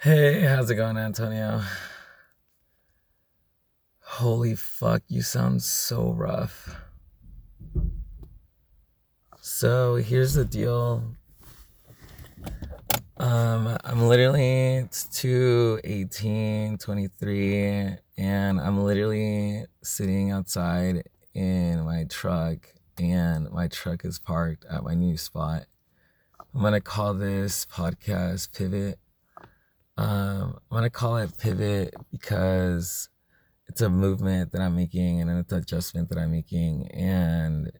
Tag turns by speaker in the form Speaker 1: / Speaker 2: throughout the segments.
Speaker 1: Hey, how's it going, Antonio? Holy fuck, you sound so rough. So here's the deal. Um, I'm literally it's 2 18, 23, and I'm literally sitting outside in my truck, and my truck is parked at my new spot. I'm gonna call this podcast Pivot. Um, I'm gonna call it Pivot because it's a movement that I'm making and it's an adjustment that I'm making, and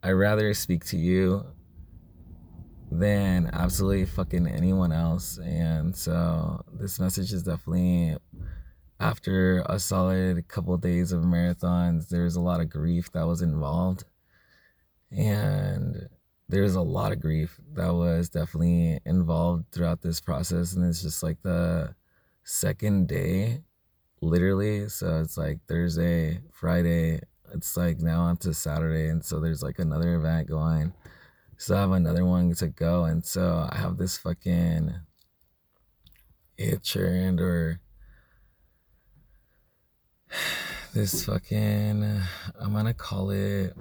Speaker 1: I rather speak to you than absolutely fucking anyone else. And so this message is definitely after a solid couple of days of marathons, there's a lot of grief that was involved. And there's a lot of grief that was definitely involved throughout this process. And it's just like the second day, literally. So it's like Thursday, Friday, it's like now on to Saturday. And so there's like another event going so I have another one to go, and so I have this fucking itch and or this fucking I'm gonna call it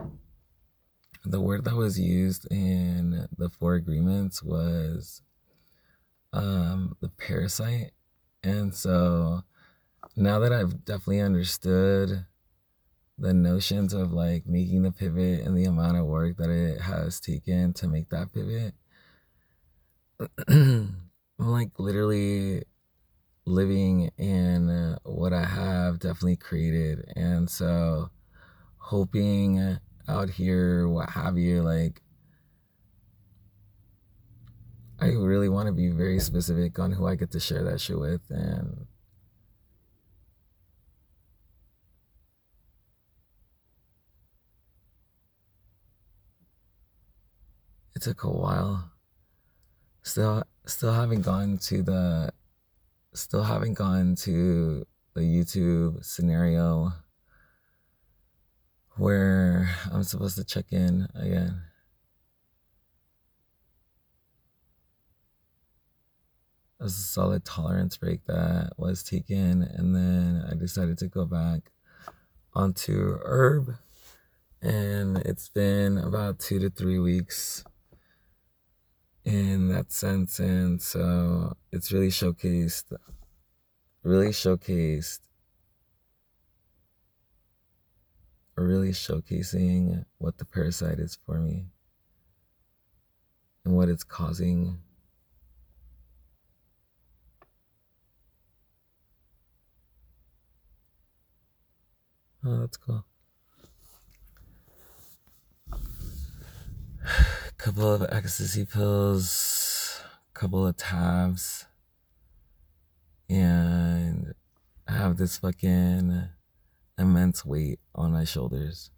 Speaker 1: the word that was used in the four agreements was um the parasite and so now that I've definitely understood the notions of like making the pivot and the amount of work that it has taken to make that pivot. I'm like literally living in what I have definitely created. And so hoping out here, what have you, like I really want to be very specific on who I get to share that shit with and it took a while. Still, still haven't gone to the, still haven't gone to the YouTube scenario where I'm supposed to check in again. It was a solid tolerance break that was taken, and then I decided to go back onto herb, and it's been about two to three weeks in that sense. And so it's really showcased, really showcased, really showcasing what the parasite is for me and what it's causing. Oh, that's cool. Couple of ecstasy pills, couple of tabs, and I have this fucking immense weight on my shoulders.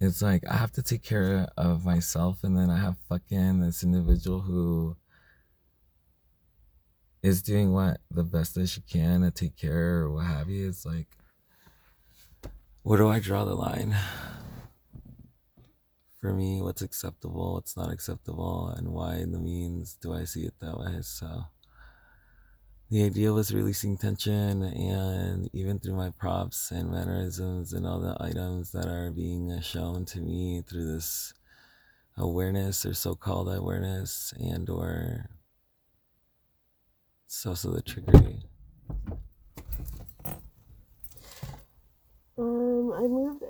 Speaker 1: It's like I have to take care of myself, and then I have fucking this individual who is doing what the best that she can to take care or what have you. It's like, where do I draw the line? for me what's acceptable, what's not acceptable, and why in the means do I see it that way. So the idea was releasing tension, and even through my props and mannerisms and all the items that are being shown to me through this awareness or so-called awareness and or it's also the trickery.
Speaker 2: Um, I moved